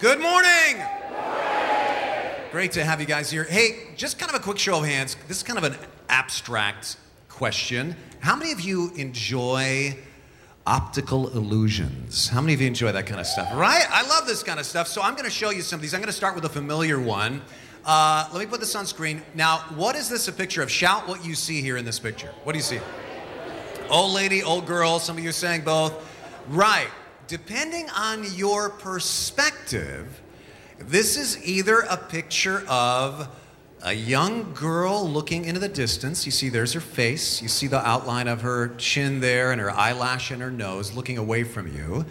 Good morning. Great to have you guys here. Hey, just kind of a quick show of hands. This is kind of an abstract question. How many of you enjoy optical illusions? How many of you enjoy that kind of stuff? Right? I love this kind of stuff. So I'm going to show you some of these. I'm going to start with a familiar one. Uh, let me put this on screen. Now, what is this a picture of? Shout what you see here in this picture. What do you see? Old lady, old girl. Some of you are saying both. Right. Depending on your perspective, this is either a picture of a young girl looking into the distance. You see, there's her face. You see the outline of her chin there and her eyelash and her nose looking away from you.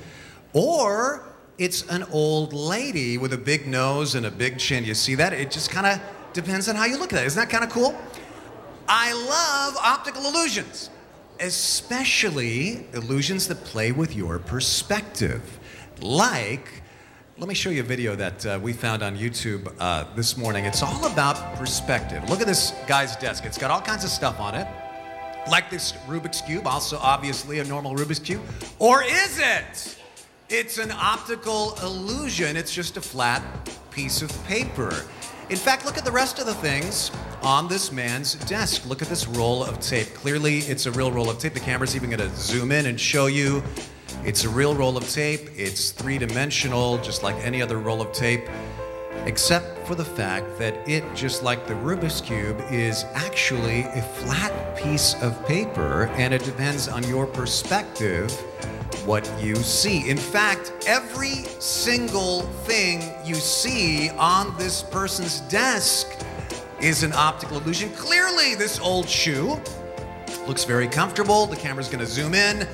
Or it's an old lady with a big nose and a big chin. You see that? It just kind of depends on how you look at it. Isn't that kind of cool? I love optical illusions, especially illusions that play with your perspective. Like, let me show you a video that uh, we found on YouTube uh, this morning. It's all about perspective. Look at this guy's desk. It's got all kinds of stuff on it, like this Rubik's Cube, also obviously a normal Rubik's Cube. Or is it? It's an optical illusion. It's just a flat piece of paper. In fact, look at the rest of the things on this man's desk. Look at this roll of tape. Clearly, it's a real roll of tape. The camera's even going to zoom in and show you it's a real roll of tape. It's three dimensional, just like any other roll of tape, except for the fact that it, just like the Rubik's Cube, is actually a flat piece of paper, and it depends on your perspective what you see. In fact, every single thing you see on this person's desk is an optical illusion. Clearly, this old shoe looks very comfortable. The camera's going to zoom in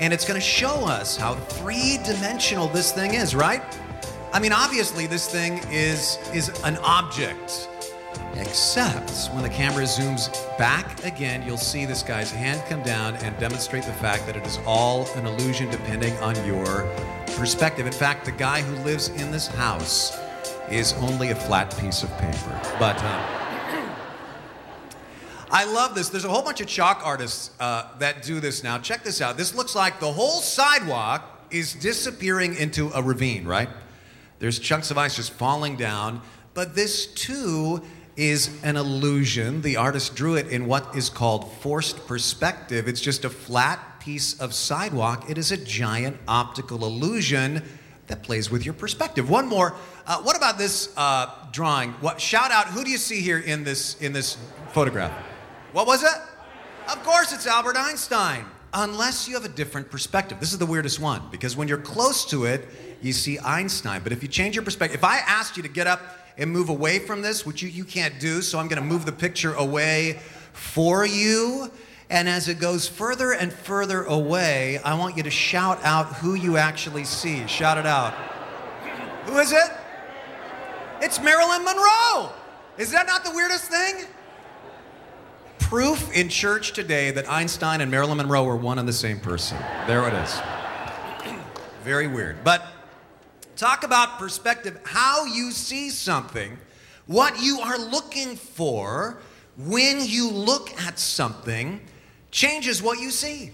and it's going to show us how three-dimensional this thing is, right? I mean, obviously this thing is is an object. Except when the camera zooms back again, you'll see this guy's hand come down and demonstrate the fact that it is all an illusion depending on your perspective. In fact, the guy who lives in this house is only a flat piece of paper. But uh, I love this. There's a whole bunch of chalk artists uh, that do this now. Check this out. This looks like the whole sidewalk is disappearing into a ravine, right? There's chunks of ice just falling down. But this too is an illusion. The artist drew it in what is called forced perspective. It's just a flat piece of sidewalk. It is a giant optical illusion that plays with your perspective. One more. Uh, what about this uh, drawing? What, shout out. Who do you see here in this in this photograph? What was it? Of course, it's Albert Einstein. Unless you have a different perspective. This is the weirdest one because when you're close to it, you see Einstein. But if you change your perspective, if I asked you to get up and move away from this, which you, you can't do, so I'm going to move the picture away for you. And as it goes further and further away, I want you to shout out who you actually see. Shout it out. Who is it? It's Marilyn Monroe. Is that not the weirdest thing? proof in church today that Einstein and Marilyn Monroe were one and the same person. There it is. Very weird. But talk about perspective, how you see something, what you are looking for when you look at something changes what you see.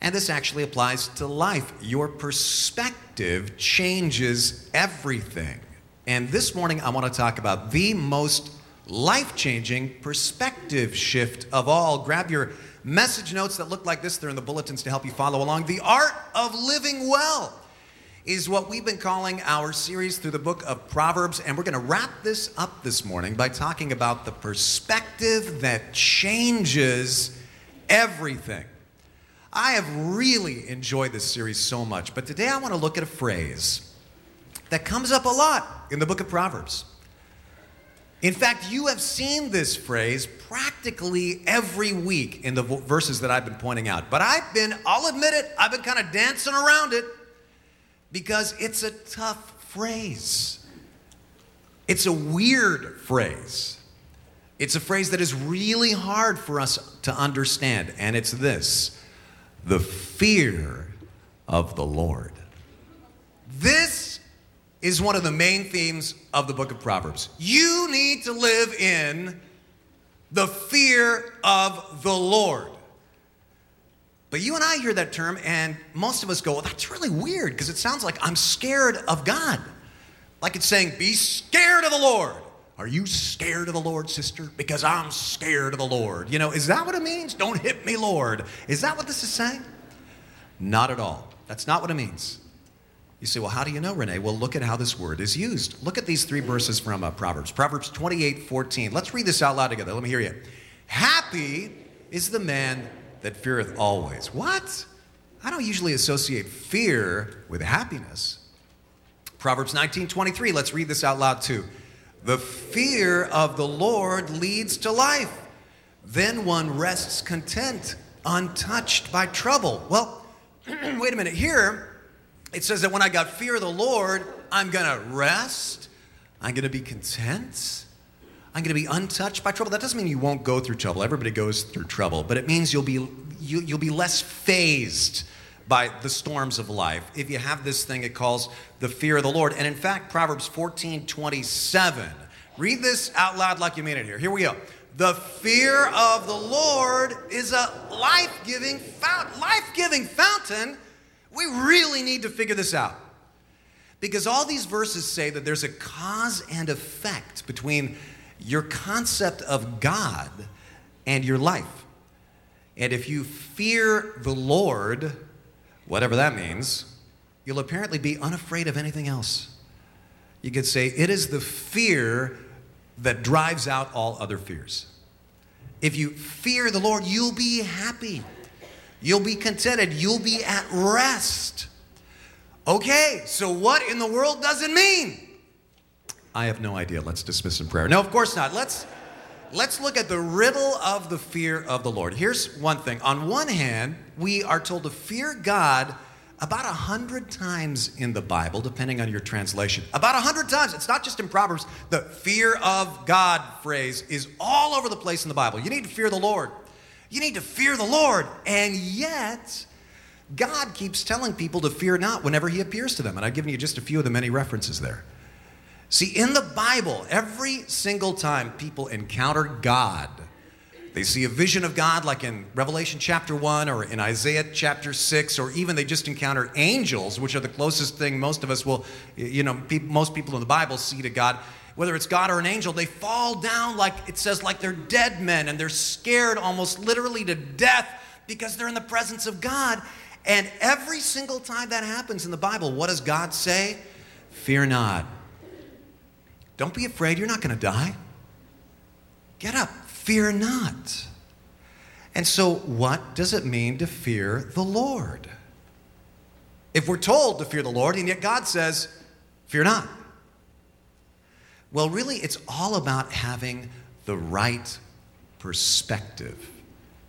And this actually applies to life. Your perspective changes everything. And this morning, I want to talk about the most life changing perspective shift of all. Grab your message notes that look like this, they're in the bulletins to help you follow along. The Art of Living Well is what we've been calling our series through the book of Proverbs. And we're going to wrap this up this morning by talking about the perspective that changes everything. I have really enjoyed this series so much, but today I want to look at a phrase that comes up a lot in the book of Proverbs. In fact, you have seen this phrase practically every week in the verses that I've been pointing out. But I've been, I'll admit it, I've been kind of dancing around it because it's a tough phrase. It's a weird phrase. It's a phrase that is really hard for us to understand, and it's this the fear of the Lord. This is one of the main themes of the book of Proverbs. You need to live in the fear of the Lord. But you and I hear that term, and most of us go, well, that's really weird because it sounds like I'm scared of God. Like it's saying, be scared of the Lord. Are you scared of the Lord, sister? Because I'm scared of the Lord. You know, is that what it means? Don't hit me, Lord. Is that what this is saying? Not at all. That's not what it means. You say, well, how do you know, Rene? Well, look at how this word is used. Look at these three verses from uh, Proverbs. Proverbs 28 14. Let's read this out loud together. Let me hear you. Happy is the man that feareth always. What? I don't usually associate fear with happiness. Proverbs 19 23. Let's read this out loud too. The fear of the Lord leads to life. Then one rests content, untouched by trouble. Well, wait a minute. Here, it says that when I got fear of the Lord, I'm going to rest, I'm going to be content. I'm going to be untouched by trouble. That doesn't mean you won't go through trouble. Everybody goes through trouble, but it means you'll be you, you'll be less fazed by the storms of life if you have this thing it calls the fear of the Lord. And in fact, Proverbs 14 27. Read this out loud like you mean it here. Here we go. The fear of the Lord is a life giving fountain. Life giving fountain we really need to figure this out. Because all these verses say that there's a cause and effect between your concept of God and your life. And if you fear the Lord, whatever that means, you'll apparently be unafraid of anything else. You could say it is the fear that drives out all other fears. If you fear the Lord, you'll be happy. You'll be contented. You'll be at rest. Okay, so what in the world does it mean? I have no idea. Let's dismiss in prayer. No, of course not. Let's let's look at the riddle of the fear of the Lord. Here's one thing. On one hand, we are told to fear God about a hundred times in the Bible, depending on your translation. About a hundred times. It's not just in Proverbs. The fear of God phrase is all over the place in the Bible. You need to fear the Lord. You need to fear the Lord. And yet, God keeps telling people to fear not whenever He appears to them. And I've given you just a few of the many references there. See, in the Bible, every single time people encounter God, they see a vision of God, like in Revelation chapter 1 or in Isaiah chapter 6, or even they just encounter angels, which are the closest thing most of us will, you know, most people in the Bible see to God whether it's God or an angel, they fall down like it says, like they're dead men, and they're scared almost literally to death because they're in the presence of God. And every single time that happens in the Bible, what does God say? Fear not. Don't be afraid, you're not going to die. Get up, fear not. And so, what does it mean to fear the Lord? If we're told to fear the Lord, and yet God says, Fear not. Well, really, it's all about having the right perspective.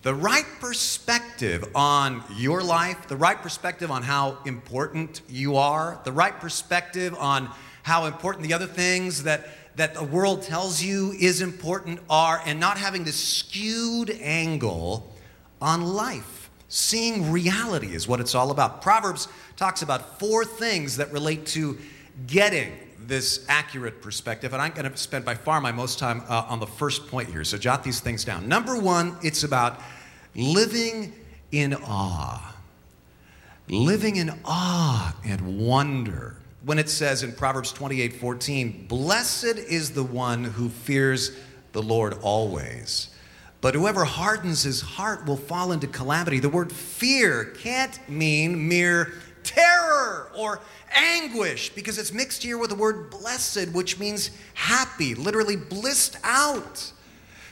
The right perspective on your life, the right perspective on how important you are, the right perspective on how important the other things that, that the world tells you is important are, and not having this skewed angle on life. Seeing reality is what it's all about. Proverbs talks about four things that relate to getting this accurate perspective, and I'm going to spend by far my most time uh, on the first point here. So jot these things down. Number one, it's about living in awe. Living in awe and wonder. When it says in Proverbs 28 14, Blessed is the one who fears the Lord always. But whoever hardens his heart will fall into calamity. The word fear can't mean mere terror or anguish because it's mixed here with the word blessed, which means happy, literally blissed out.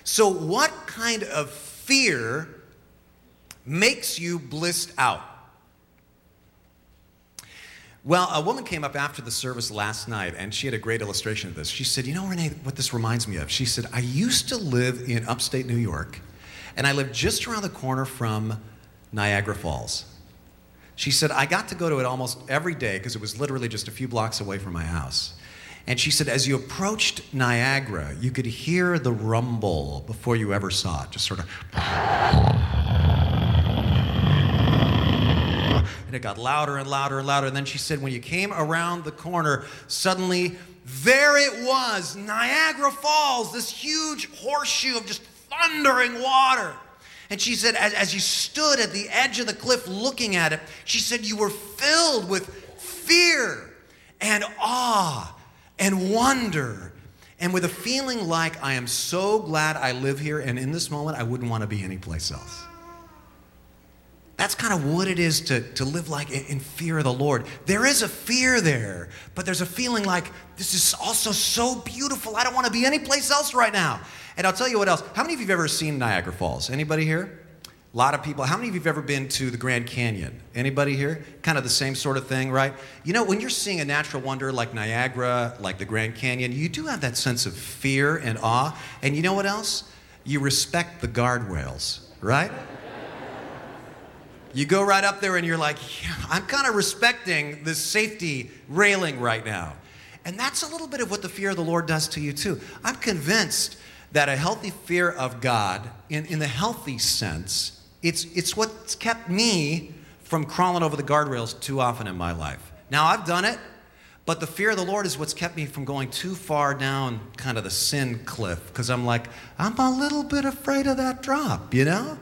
So, what kind of fear makes you blissed out? Well, a woman came up after the service last night and she had a great illustration of this. She said, You know, Rene, what this reminds me of? She said, I used to live in upstate New York and I lived just around the corner from Niagara Falls. She said, I got to go to it almost every day because it was literally just a few blocks away from my house. And she said, as you approached Niagara, you could hear the rumble before you ever saw it, just sort of. And it got louder and louder and louder. And then she said, when you came around the corner, suddenly there it was Niagara Falls, this huge horseshoe of just thundering water. And she said, as, as you stood at the edge of the cliff looking at it, she said, you were filled with fear and awe and wonder and with a feeling like I am so glad I live here and in this moment I wouldn't want to be anyplace else. That's kind of what it is to, to live like in, fear of the Lord. There is a fear there, but there's a feeling like this is also so beautiful. I don't want to be anyplace else right now. And I'll tell you what else. How many of you have ever seen Niagara Falls? Anybody here? A lot of people. How many of you have ever been to the Grand Canyon? Anybody here? Kind of the same sort of thing, right? You know, when you're seeing a natural wonder like Niagara, like the Grand Canyon, you do have that sense of fear and awe. And you know what else? You respect the guardrails, right? You go right up there and you're like, yeah, I'm kind of respecting this safety railing right now. And that's a little bit of what the fear of the Lord does to you, too. I'm convinced that a healthy fear of God, in, in the healthy sense, it's, it's what's kept me from crawling over the guardrails too often in my life. Now, I've done it, but the fear of the Lord is what's kept me from going too far down kind of the sin cliff because I'm like, I'm a little bit afraid of that drop, you know?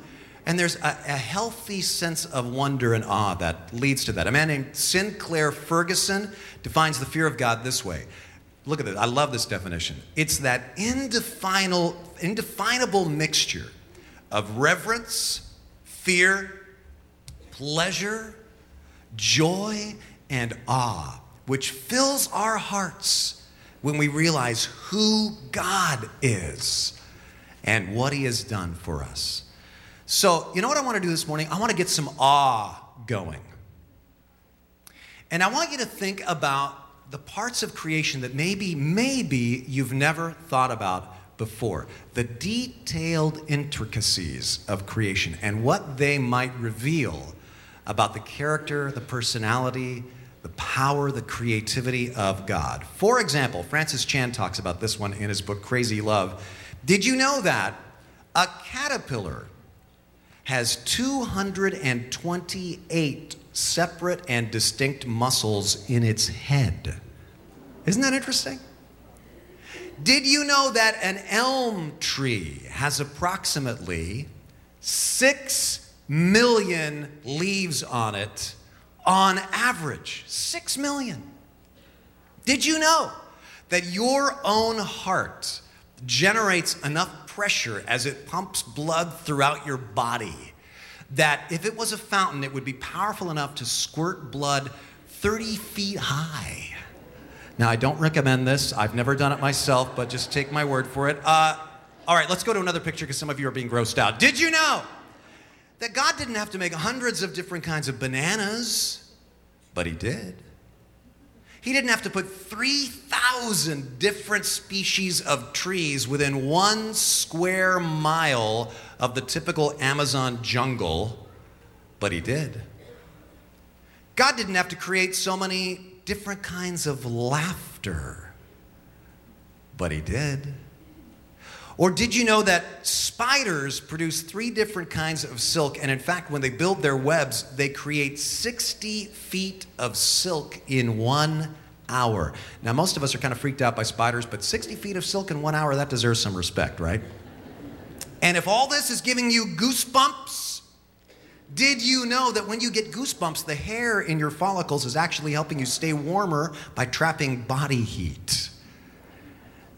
And there's a, a, healthy sense of wonder and awe that leads to that. A man named Sinclair Ferguson defines the fear of God this way. Look at this. I love this definition. It's that indefinable, indefinable mixture of reverence, fear, pleasure, joy, and awe, which fills our hearts when we realize who God is and what He has done for us. So, you know what I want to do this morning? I want to get some awe going. And I want you to think about the parts of creation that maybe, maybe you've never thought about before. The detailed intricacies of creation and what they might reveal about the character, the personality, the power, the creativity of God. For example, Francis Chan talks about this one in his book Crazy Love. Did you know that a caterpillar has 228 separate and distinct muscles in its head. Isn't that interesting? Did you know that an elm tree has approximately 6 million leaves on it on average? 6 million. Did you know that your own heart generates enough pressure as it pumps blood throughout your body that if it was a fountain, it would be powerful enough to squirt blood 30 feet high. Now, I don't recommend this. I've never done it myself, but just take my word for it. Uh, all right, let's go to another picture because some of you are being grossed out. Did you know that God didn't have to make hundreds of different kinds of bananas, but He did? He didn't have to put 3,000 different species of trees within one square mile of the typical Amazon jungle, but he did. God didn't have to create so many different kinds of laughter, but he did. Or did you know that spiders produce three different kinds of silk? And in fact, when they build their webs, they create 60 feet of silk in one hour. Now, most of us are kind of freaked out by spiders, but 60 feet of silk in one hour, that deserves some respect, right? And if all this is giving you goosebumps, did you know that when you get goosebumps, the hair in your follicles is actually helping you stay warmer by trapping body heat?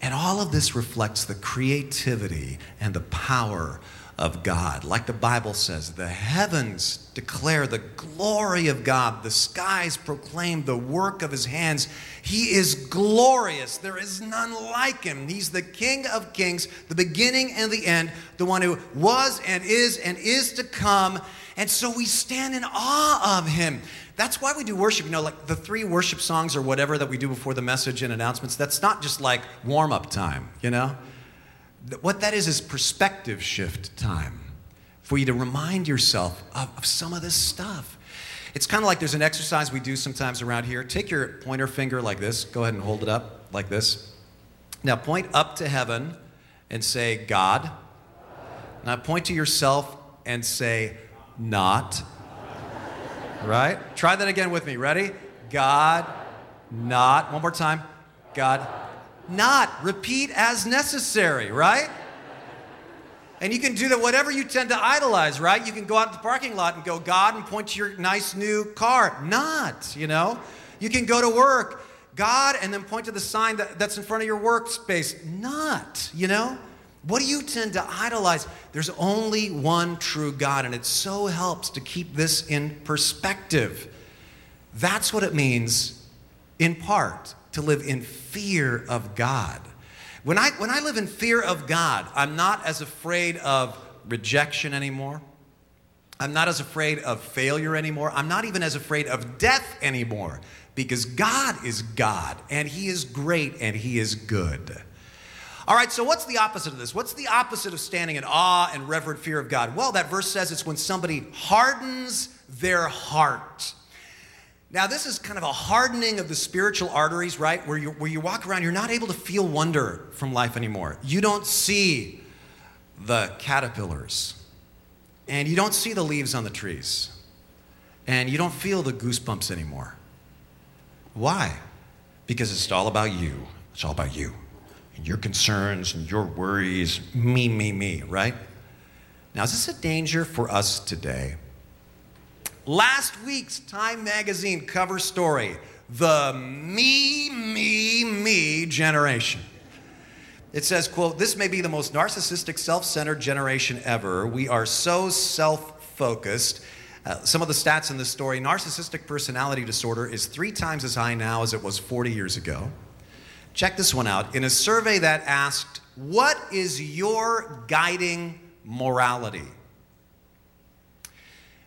And all of this reflects the creativity and the power of God. Like the Bible says, the heavens declare the glory of God, the skies proclaim the work of his hands. He is glorious. There is none like him. He's the King of kings, the beginning and the end, the one who was and is and is to come. And so we stand in awe of him. That's why we do worship. You know, like the three worship songs or whatever that we do before the message and announcements, that's not just like warm up time, you know? What that is is perspective shift time for you to remind yourself of, of some of this stuff. It's kind of like there's an exercise we do sometimes around here. Take your pointer finger like this, go ahead and hold it up like this. Now point up to heaven and say, God. Now point to yourself and say, not. Right? Try that again with me. Ready? God, not. One more time. God, not. Repeat as necessary, right? And you can do that whatever you tend to idolize, right? You can go out to the parking lot and go, God, and point to your nice new car. Not, you know? You can go to work God and then point to the sign that, that's in front of your workspace. Not, you know? What do you tend to idolize? There's only one true God, and it so helps to keep this in perspective. That's what it means, in part, to live in fear of God. When I, when I live in fear of God, I'm not as afraid of rejection anymore. I'm not as afraid of failure anymore. I'm not even as afraid of death anymore because God is God and He is great and He is good. All right, so what's the opposite of this? What's the opposite of standing in awe and reverent fear of God? Well, that verse says it's when somebody hardens their heart. Now, this is kind of a hardening of the spiritual arteries, right? Where you, where you walk around, you're not able to feel wonder from life anymore. You don't see the caterpillars, and you don't see the leaves on the trees, and you don't feel the goosebumps anymore. Why? Because it's all about you. It's all about you your concerns and your worries, me, me, me, right? Now, is this a danger for us today? Last week's Time Magazine cover story the me, me, me generation. It says, quote, this may be the most narcissistic, self-centered generation ever. We are so self-focused. Uh, some of the stats in this story, narcissistic personality disorder is three times as high now as it was 40 years ago. Check this one out. In a survey that asked, what is your guiding morality?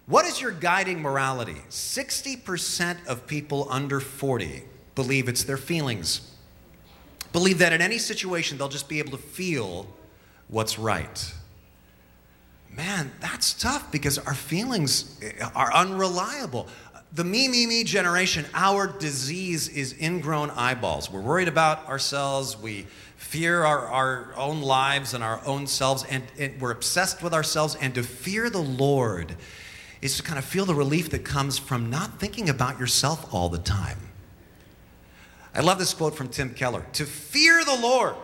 What is your guiding morality? 60% of people under 40 believe it's their feelings, believe that in any situation they'll just be able to feel what's right. Man, that's tough because our feelings eh, are unreliable. The me, me, me generation, our disease is ingrown eyeballs. We're worried about ourselves. We fear our, our own lives and our own selves, and, and we're obsessed with ourselves. And to fear the Lord is to kind of feel the relief that comes from not thinking about yourself all the time. I love this quote from Tim Keller To fear the Lord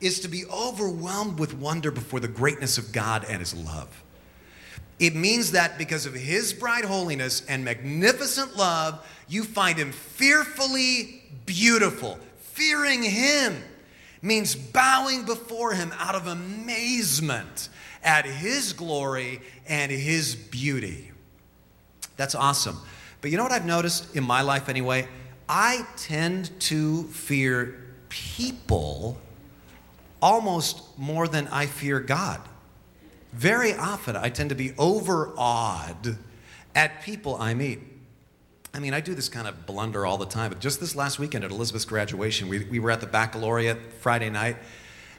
is to be overwhelmed with wonder before the greatness of God and His love. It means that because of His bright holiness and magnificent love, you find Him fearfully beautiful. Fearing Him means bowing before Him out of amazement at His glory and His beauty. That's awesome. But you know what I've noticed in my life anyway? I tend to fear people almost more than I fear God. Very often, I tend to be overawed at people I meet. I mean, I do this kind of blunder all the time, but just this last weekend at Elizabeth's graduation, we, we were at the baccalaureate Friday night,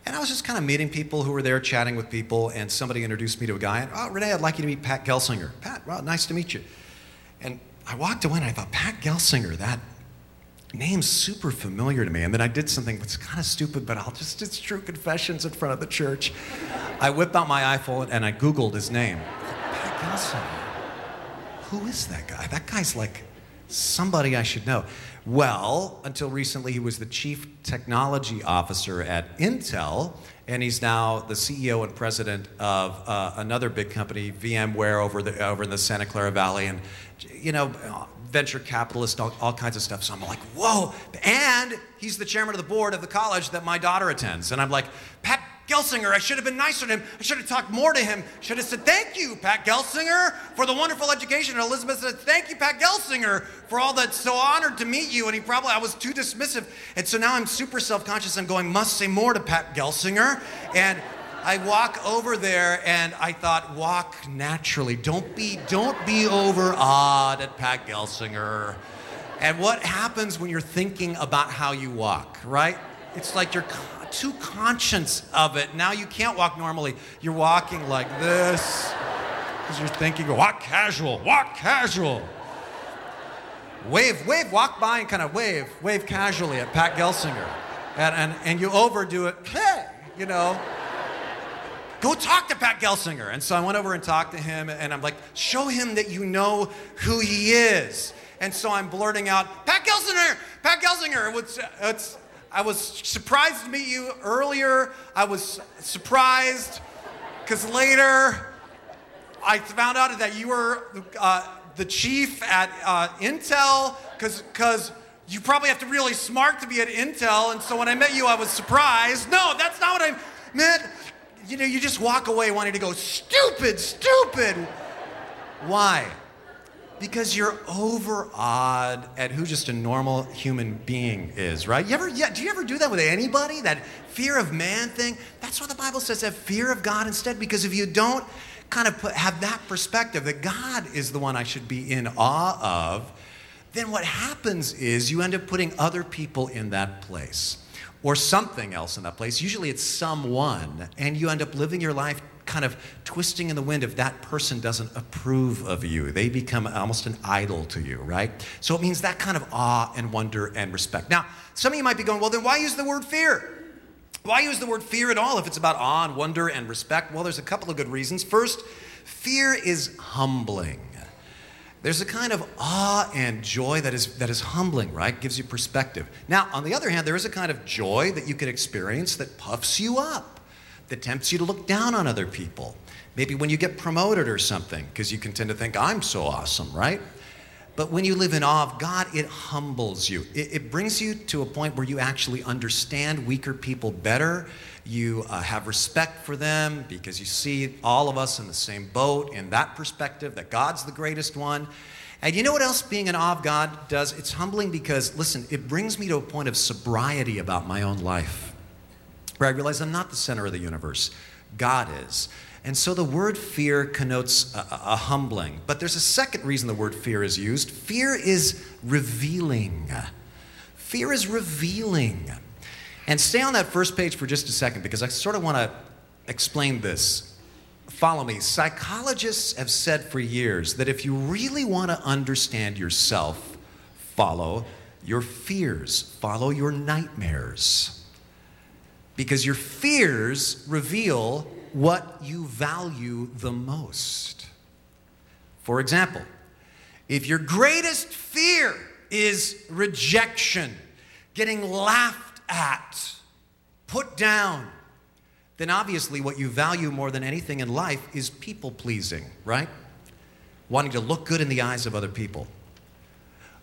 and I was just kind of meeting people who were there, chatting with people, and somebody introduced me to a guy. And, oh, Rene, I'd like you to meet Pat Gelsinger. Pat, well, nice to meet you. And I walked away and I thought, Pat Gelsinger, that name's super familiar to me. And then I did something that's kind of stupid, but I'll just, it's true confessions in front of the church. I whipped out my iPhone and I Googled his name. Pat Gelsinger. Who is that guy? That guy's like somebody I should know. Well, until recently, he was the chief technology officer at Intel, and he's now the CEO and president of uh, another big company, VMware, over, the, over in the Santa Clara Valley. And, you know, venture capitalist, all, all, kinds of stuff. So I'm like, whoa. And he's the chairman of the board of the college that my daughter attends. And I'm like, Pat Gelsinger, I should have been nicer to him. I should have talked more to him. Should have said, thank you, Pat Gelsinger, for the wonderful education. And Elizabeth said, thank you, Pat Gelsinger, for all that. So honored to meet you. And he probably, I was too dismissive. And so now I'm super self conscious. I'm going, must say more to Pat Gelsinger. And I walk over there and I thought, walk naturally. Don't be, don't be overawed at Pat Gelsinger. And what happens when you're thinking about how you walk, right? It's like you're too conscious of it. Now you can't walk normally. You're walking like this because you're thinking, walk casual, walk casual. Wave, wave, walk by and kind of wave, wave casually at Pat Gelsinger. And, and, and you overdo it, hey, you know go talk to Pat Gelsinger. And so I went over and talked to him, and I'm like, show him that you know who he is. And so I'm blurting out, Pat Gelsinger, Pat Gelsinger. I was surprised to meet you earlier. I was surprised because later I found out that you were uh, the chief at uh, Intel because you probably have to be really smart to be at Intel, and so when I met you, I was surprised. No, that's not what I meant. You know, you just walk away wanting to go, stupid, stupid. Why? Because you're overawed at who just a normal human being is, right? You ever, yeah, do you ever do that with anybody? That fear of man thing? That's what the Bible says, have fear of God instead, because if you don't kind of put, have that perspective that God is the one I should be in awe of, then what happens is you end up putting other people in that place or something else in that place. Usually it's someone, and you end up living your life kind of twisting in the wind if that person doesn't approve of you. They become almost an idol to you, right? So it means that kind of awe and wonder and respect. Now, some of you might be going, well, then why use the word fear? Why use the word fear at all if it's about awe and wonder and respect? Well, there's a couple of good reasons. First, fear is humbling. There's a kind of awe and joy that is, that is humbling, right? Gives you perspective. Now, on the other hand, there is a kind of joy that you can experience that puffs you up, that tempts you to look down on other people. Maybe when you get promoted or something, because you can tend to think, I'm so awesome, right? But when you live in awe of God, it humbles you. It, it brings you to a point where you actually understand weaker people better you uh, have respect for them because you see all of us in the same boat in that perspective that God's the greatest one. And you know what else being in awe of God does? It's humbling because, listen, it brings me to a point of sobriety about my own life where I realize I'm not the center of the universe, God is. And so the word fear connotes a, a, humbling. But there's a second reason the word fear is used fear is revealing. Fear is revealing. And stay on that first page for just a second because I sort of want to explain this. Follow me. Psychologists have said for years that if you really want to understand yourself, follow your fears, follow your nightmares. Because your fears reveal what you value the most. For example, if your greatest fear is rejection, getting laughed at, put down, then obviously what you value more than anything in life is people pleasing, right? Wanting to look good in the eyes of other people.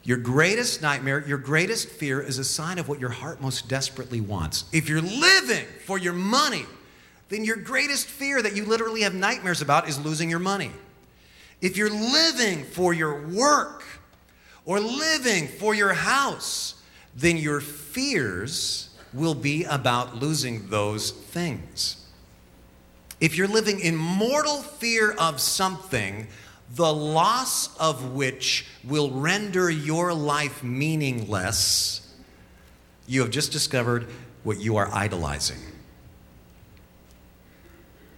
Your greatest nightmare, your greatest fear is a sign of what your heart most desperately wants. If you're living for your money, then your greatest fear that you literally have nightmares about is losing your money. If you're living for your work or living for your house, then your fears will be about losing those things. If you're living in mortal fear of something, the loss of which will render your life meaningless, you have just discovered what you are idolizing.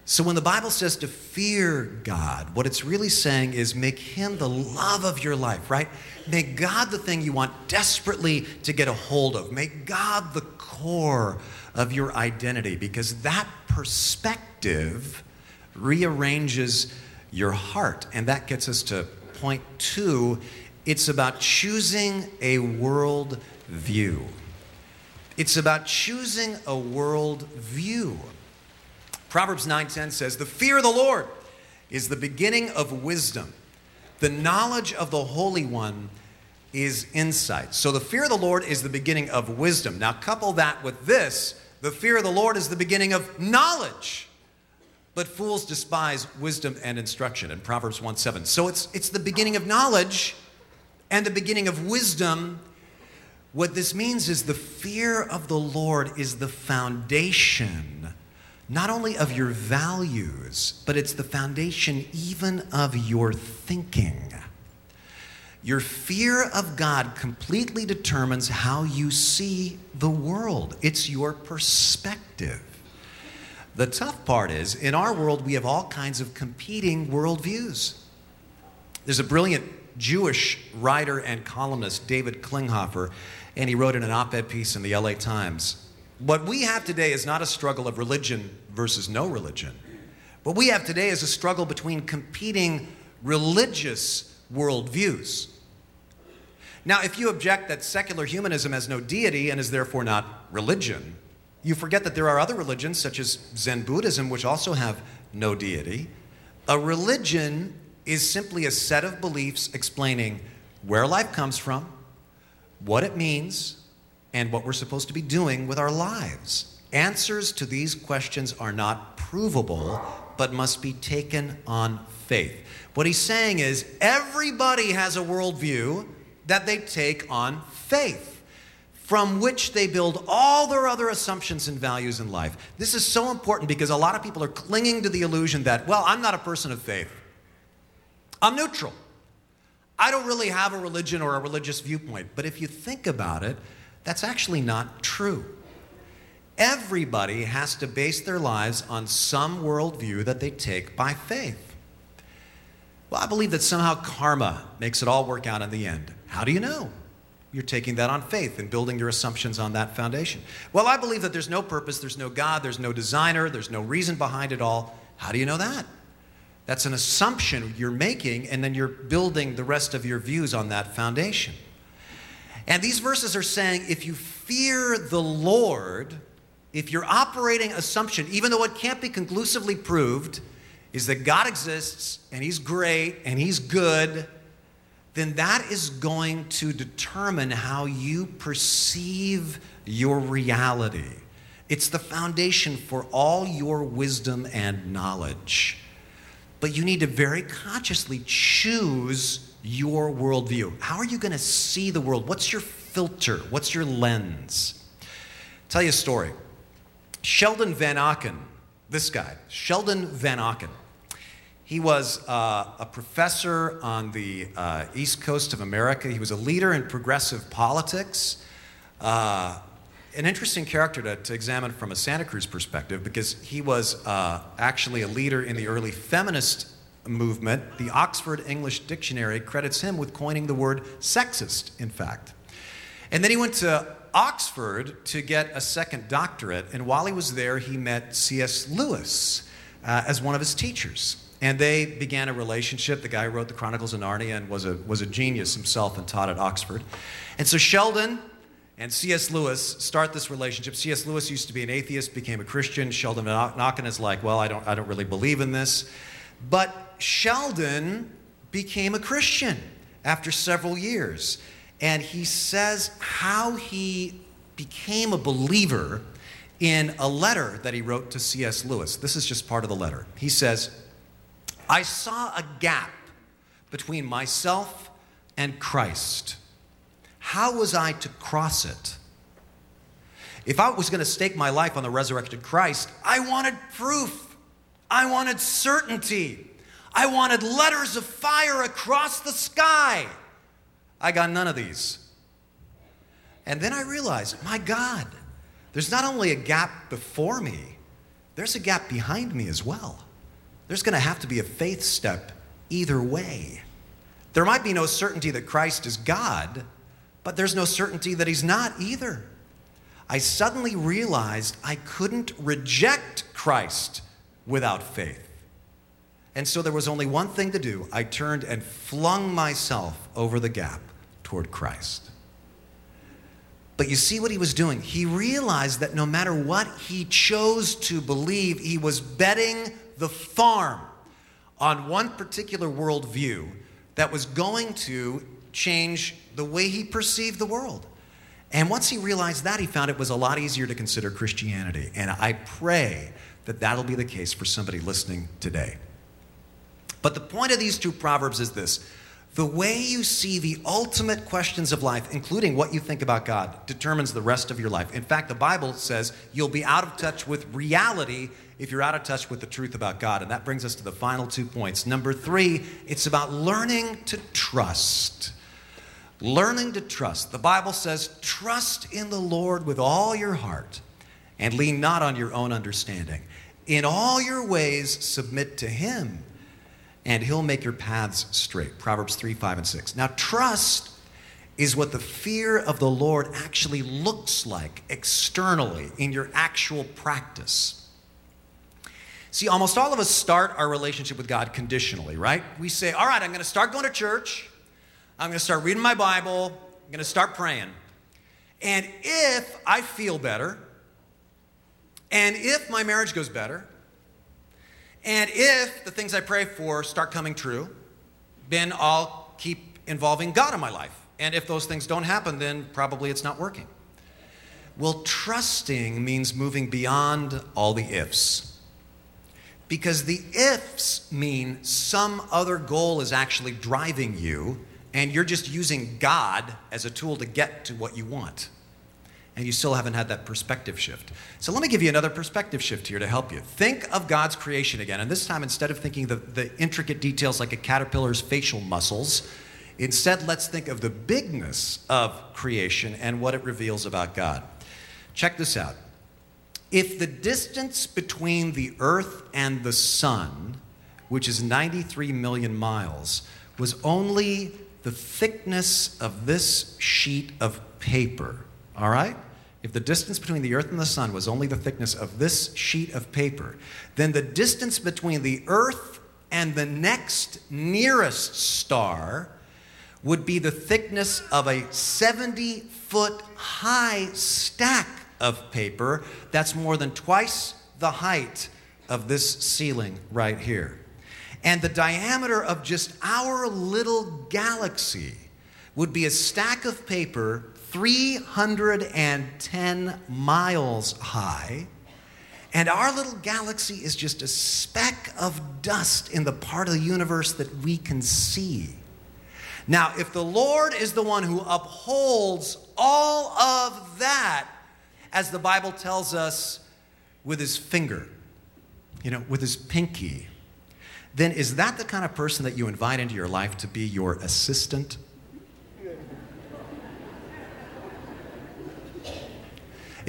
So when the Bible says to fear God, what it's really saying is make Him the love of your life, right? Make God the thing you want desperately to get a hold of. Make God the core of your identity because that perspective rearranges your heart. And that gets us to point two it's about choosing a world view. It's about choosing a world view. Proverbs 9:10 says, "The fear of the Lord is the beginning of wisdom. The knowledge of the Holy One is insight." So the fear of the Lord is the beginning of wisdom. Now couple that with this, the fear of the Lord is the beginning of knowledge. But fools despise wisdom and instruction in Proverbs 1:7. So it's it's the beginning of knowledge and the beginning of wisdom. What this means is the fear of the Lord is the foundation not only of your values, but it's the foundation even of your thinking. Your fear of God completely determines how you see the world, it's your perspective. The tough part is, in our world, we have all kinds of competing worldviews. There's a brilliant Jewish writer and columnist, David Klinghoffer, and he wrote in an op ed piece in the LA Times what we have today is not a struggle of religion versus no religion. What we have today is a struggle between competing religious worldviews. Now, if you object that secular humanism has no deity and is therefore not religion, you forget that there are other religions, such as Zen Buddhism, which also have no deity. A religion is simply a set of beliefs explaining where life comes from, what it means, and what we're supposed to be doing with our lives. Answers to these questions are not provable, but must be taken on faith. What he's saying is everybody has a worldview that they take on faith, from which they build all their other assumptions and values in life. This is so important because a lot of people are clinging to the illusion that, well, I'm not a person of faith, I'm neutral. I don't really have a religion or a religious viewpoint. But if you think about it, that's actually not true. Everybody has to base their lives on some worldview that they take by faith. Well, I believe that somehow karma makes it all work out in the end. How do you know? You're taking that on faith and building your assumptions on that foundation. Well, I believe that there's no purpose, there's no God, there's no designer, there's no reason behind it all. How do you know that? That's an assumption you're making, and then you're building the rest of your views on that foundation. And these verses are saying if you fear the Lord, if your operating assumption, even though it can't be conclusively proved, is that God exists and He's great and He's good, then that is going to determine how you perceive your reality. It's the foundation for all your wisdom and knowledge. But you need to very consciously choose your worldview. How are you going to see the world? What's your filter? What's your lens? Tell you a story. Sheldon Vanauken, this guy, Sheldon Vanauken, he was uh, a professor on the uh, East Coast of America. He was a leader in progressive politics. Uh, an interesting character to, to, examine from a Santa Cruz perspective because he was uh, actually a leader in the early feminist movement. The Oxford English Dictionary credits him with coining the word sexist, in fact. And then he went to Oxford to get a second doctorate, and while he was there, he met C.S. Lewis uh, as one of his teachers. And they began a relationship. The guy who wrote the Chronicles of Narnia and was a, was a genius himself and taught at Oxford. And so Sheldon and C.S. Lewis start this relationship. C.S. Lewis used to be an atheist, became a Christian. Sheldon Van is like, well, I don't, I don't really believe in this. But Sheldon became a Christian after several years. And he says how he became a believer in a letter that he wrote to C.S. Lewis. This is just part of the letter. He says, I saw a gap between myself and Christ. How was I to cross it? If I was going to stake my life on the resurrected Christ, I wanted proof. I wanted certainty. I wanted letters of fire across the sky. I got none of these. And then I realized, my God, there's not only a gap before me, there's a gap behind me as well. There's going to have to be a faith step either way. There might be no certainty that Christ is God, but there's no certainty that He's not either. I suddenly realized I couldn't reject Christ without faith. And so there was only one thing to do. I turned and flung myself over the gap toward Christ. But you see what he was doing? He realized that no matter what he chose to believe, he was betting the farm on one particular worldview that was going to change the way he perceived the world. And once he realized that, he found it was a lot easier to consider Christianity. And I pray that that'll be the case for somebody listening today. But the point of these two proverbs is this the way you see the ultimate questions of life, including what you think about God, determines the rest of your life. In fact, the Bible says you'll be out of touch with reality if you're out of touch with the truth about God. And that brings us to the final two points. Number three, it's about learning to trust. Learning to trust. The Bible says, trust in the Lord with all your heart and lean not on your own understanding. In all your ways, submit to Him and he'll make your paths straight. Proverbs 3, 5, and 6. Now, trust is what the fear of the Lord actually looks like externally in your actual practice. See, almost all of us start our relationship with God conditionally, right? We say, All right, I'm going to start going to church. I'm going to start reading my Bible. I'm going to start praying. And if I feel better, and if my marriage goes better, and if the things I pray for start coming true, then I'll keep involving God in my life. And if those things don't happen, then probably it's not working. Well, trusting means moving beyond all the ifs. Because the ifs mean some other goal is actually driving you, and you're just using God as a tool to get to what you want. And you still haven't had that perspective shift. So let me give you another perspective shift here to help you. Think of God's creation again. And this time, instead of thinking the, the intricate details like a caterpillar's facial muscles, instead let's think of the bigness of creation and what it reveals about God. Check this out. If the distance between the Earth and the Sun, which is 93 million miles, was only the thickness of this sheet of paper, all right? If the distance between the Earth and the Sun was only the thickness of this sheet of paper, then the distance between the Earth and the next nearest star would be the thickness of a 70 foot high stack of paper. That's more than twice the height of this ceiling right here. And the diameter of just our little galaxy would be a stack of paper 310 miles high. And our little galaxy is just a speck of dust in the part of the universe that we can see. Now, if the Lord is the one who upholds all of that, as the Bible tells us, with his finger, you know, with his pinky, then is that the kind of person that you invite into your life to be your assistant?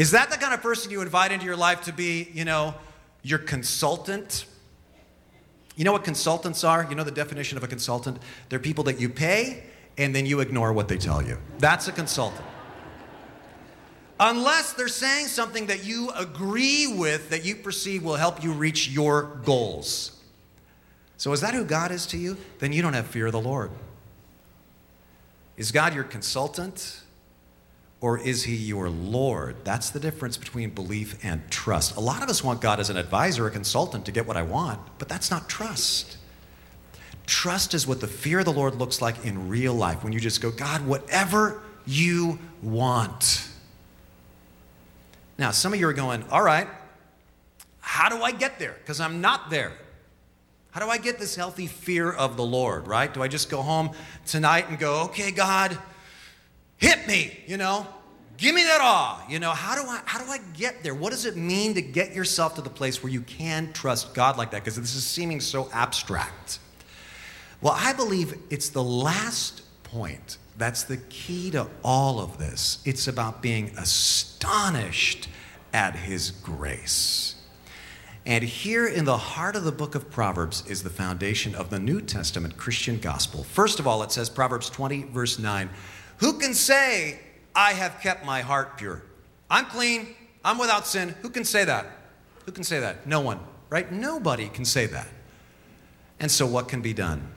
Is that the kind of person you invite into your life to be, you know, your consultant? You know what consultants are? You know the definition of a consultant? They're people that you pay and then you ignore what they tell you. That's a consultant unless they're saying something that you agree with that you perceive will help you reach your goals. So, is that who God is to you? Then you don't have fear of the Lord. Is God your consultant or is he your Lord? That's the difference between belief and trust. A lot of us want God as an advisor, a consultant to get what I want, but that's not trust. Trust is what the fear of the Lord looks like in real life when you just go, God, whatever you want. Now, some of you are going, all right, how do I get there? Because I'm not there. How do I get this healthy fear of the Lord, right? Do I just go home tonight and go, okay, God, hit me, you know? Give me that awe. You know, how do I how do I get there? What does it mean to get yourself to the place where you can trust God like that? Because this is seeming so abstract. Well, I believe it's the last point that's the key to all of this. It's about being astonished at His grace. And here in the heart of the book of Proverbs is the foundation of the New Testament Christian gospel. First of all, it says, Proverbs 20, verse 9, Who can say, I have kept my heart pure? I'm clean, I'm without sin. Who can say that? Who can say that? No one, right? Nobody can say that. And so, what can be done?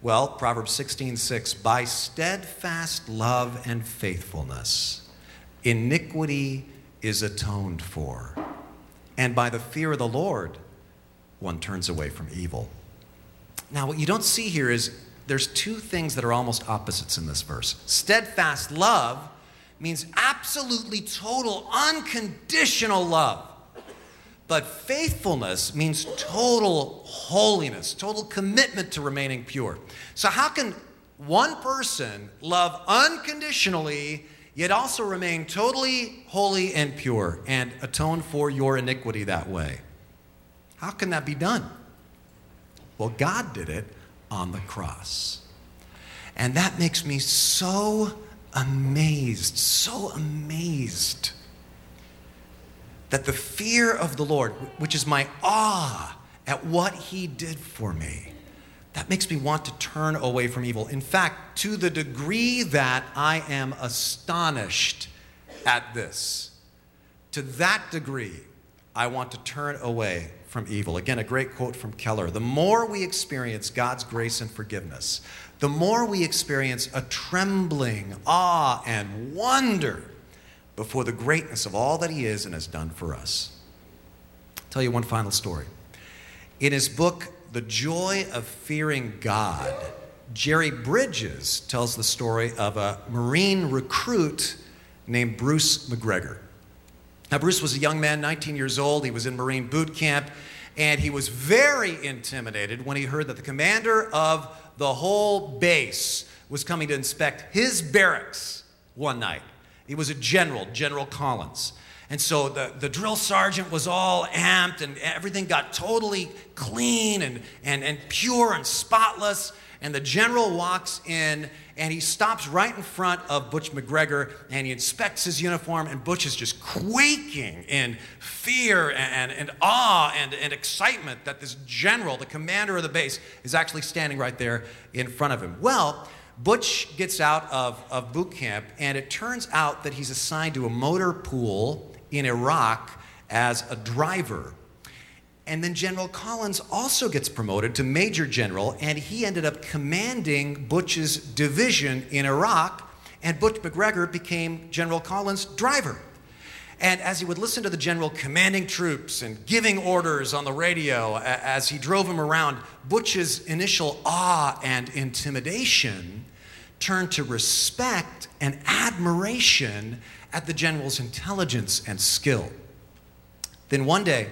Well, Proverbs 16, 6, by steadfast love and faithfulness, iniquity is atoned for. And by the fear of the Lord, one turns away from evil. Now, what you don't see here is there's two things that are almost opposites in this verse. Steadfast love means absolutely total, unconditional love. But faithfulness means total holiness, total commitment to remaining pure. So, how can one person love unconditionally, yet also remain totally holy and pure and atone for your iniquity that way? How can that be done? Well, God did it on the cross. And that makes me so amazed, so amazed that the fear of the Lord, which is my awe at what he did for me, that makes me want to turn away from evil. In fact, to the degree that I am astonished at this, to that degree, I want to turn away from evil. Again, a great quote from Keller The more we experience God's grace and forgiveness, the more we experience a trembling awe and wonder before the greatness of all that he is and has done for us. I'll tell you one final story. In his book, The Joy of Fearing God, Jerry Bridges tells the story of a Marine recruit named Bruce McGregor. Now, Bruce was a young man, 19 years old. He was in Marine boot camp, and he was very intimidated when he heard that the commander of the whole base was coming to inspect his barracks one night. He was a general, General Collins. And so the, the drill sergeant was all amped, and everything got totally clean and, and, and pure and spotless. And the general walks in and he stops right in front of Butch McGregor and he inspects his uniform. And Butch is just quaking in fear and, and awe and, and excitement that this general, the commander of the base, is actually standing right there in front of him. Well, Butch gets out of, of boot camp, and it turns out that he's assigned to a motor pool in Iraq as a driver. And then General Collins also gets promoted to Major General, and he ended up commanding Butch's division in Iraq, and Butch McGregor became General Collins' driver. And as he would listen to the general commanding troops and giving orders on the radio as he drove him around, Butch's initial awe and intimidation turned to respect and admiration at the general's intelligence and skill. Then one day,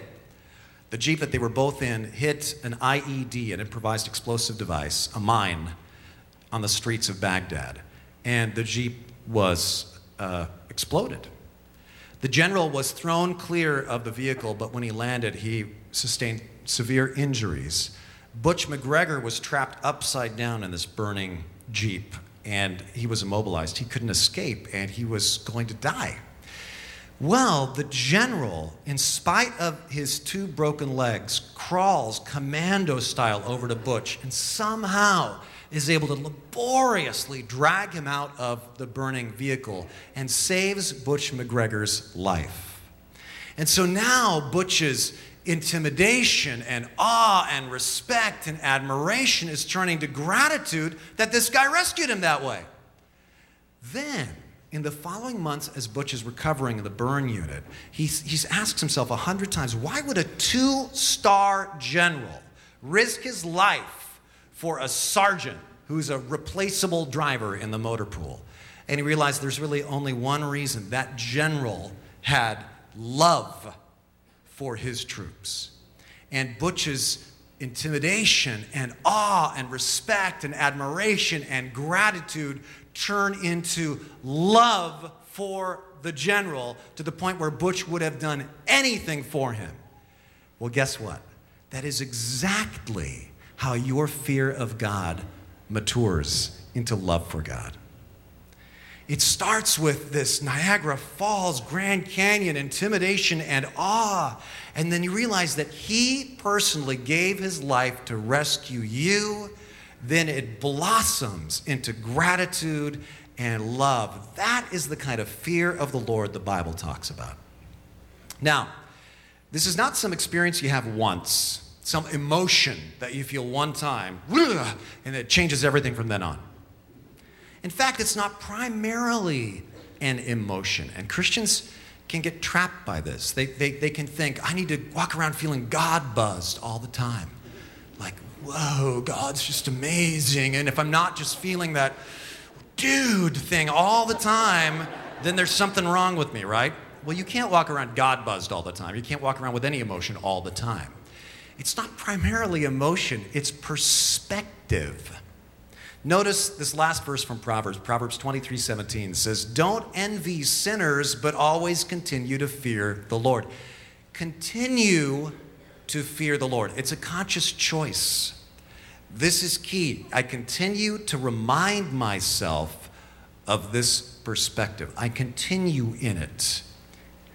the Jeep that they were both in hit an IED, an improvised explosive device, a mine, on the streets of Baghdad. And the Jeep was uh, exploded. The general was thrown clear of the vehicle, but when he landed, he sustained severe injuries. Butch McGregor was trapped upside down in this burning Jeep and he was immobilized. He couldn't escape, and he was going to die. Well, the general, in spite of his two broken legs, crawls commando style over to Butch and somehow is able to laboriously drag him out of the burning vehicle and saves Butch McGregor's life. And so now Butch's intimidation and awe and respect and admiration is turning to gratitude that this guy rescued him that way. Then, in the following months, as Butch is recovering in the burn unit, he's, he's asked himself a hundred times why would a two star general risk his life for a sergeant who's a replaceable driver in the motor pool? And he realized there's really only one reason that general had love for his troops. And Butch's intimidation and awe and respect and admiration and gratitude turn into love for the general to the point where Butch would have done anything for him. Well, guess what? That is exactly how your fear of God matures into love for God. It starts with this Niagara Falls, Grand Canyon, intimidation and awe. And then you realize that he personally gave his life to rescue you. Then it blossoms into gratitude and love. That is the kind of fear of the Lord the Bible talks about. Now, this is not some experience you have once, some emotion that you feel one time, and it changes everything from then on. In fact, it's not primarily an emotion. And Christians can get trapped by this. They, they, they can think, I need to walk around feeling God buzzed all the time. Whoa, God's just amazing. And if I'm not just feeling that dude thing all the time, then there's something wrong with me, right? Well, you can't walk around God buzzed all the time. You can't walk around with any emotion all the time. It's not primarily emotion, it's perspective. Notice this last verse from Proverbs, Proverbs 23 17 says, Don't envy sinners, but always continue to fear the Lord. Continue to fear the Lord. It's a conscious choice. This is key. I continue to remind myself of this perspective. I continue in it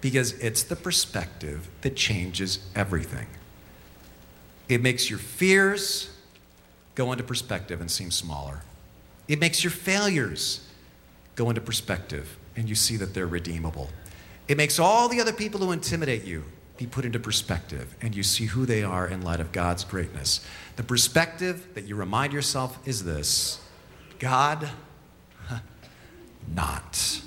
because it's the perspective that changes everything. It makes your fears go into perspective and seem smaller. It makes your failures go into perspective and you see that they're redeemable. It makes all the other people who intimidate you be put into perspective and you see who they are in light of God's greatness. The perspective that you remind yourself is this God, not.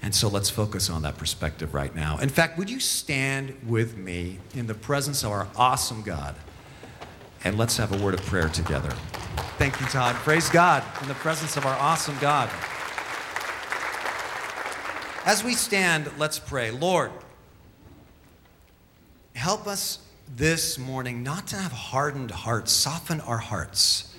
And so let's focus on that perspective right now. In fact, would you stand with me in the presence of our awesome God? And let's have a word of prayer together. Thank you, Todd. Praise God in the presence of our awesome God. As we stand, let's pray. Lord, help us this morning not to have hardened hearts, soften our hearts.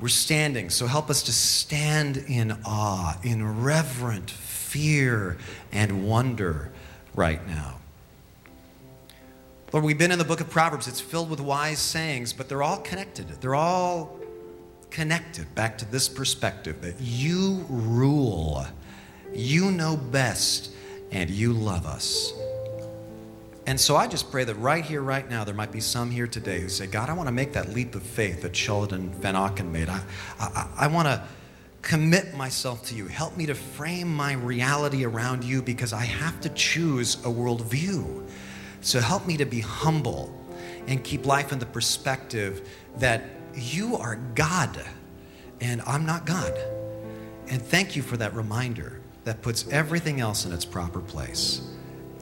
We're standing, so help us to stand in awe, in reverent fear and wonder right now. Lord, we've been in the book of Proverbs. It's filled with wise sayings, but they're all connected. They're all connected back to this perspective that you rule, you know best, and you love us. And so I just pray that right here, right now, there might be some here today who say, God, I want to make that leap of faith that Sheldon Vanauken made. I, I, I want to commit myself to you. Help me to frame my reality around you because I have to choose a worldview. So help me to be humble and keep life in the perspective that you are God and I'm not God. And thank you for that reminder that puts everything else in its proper place.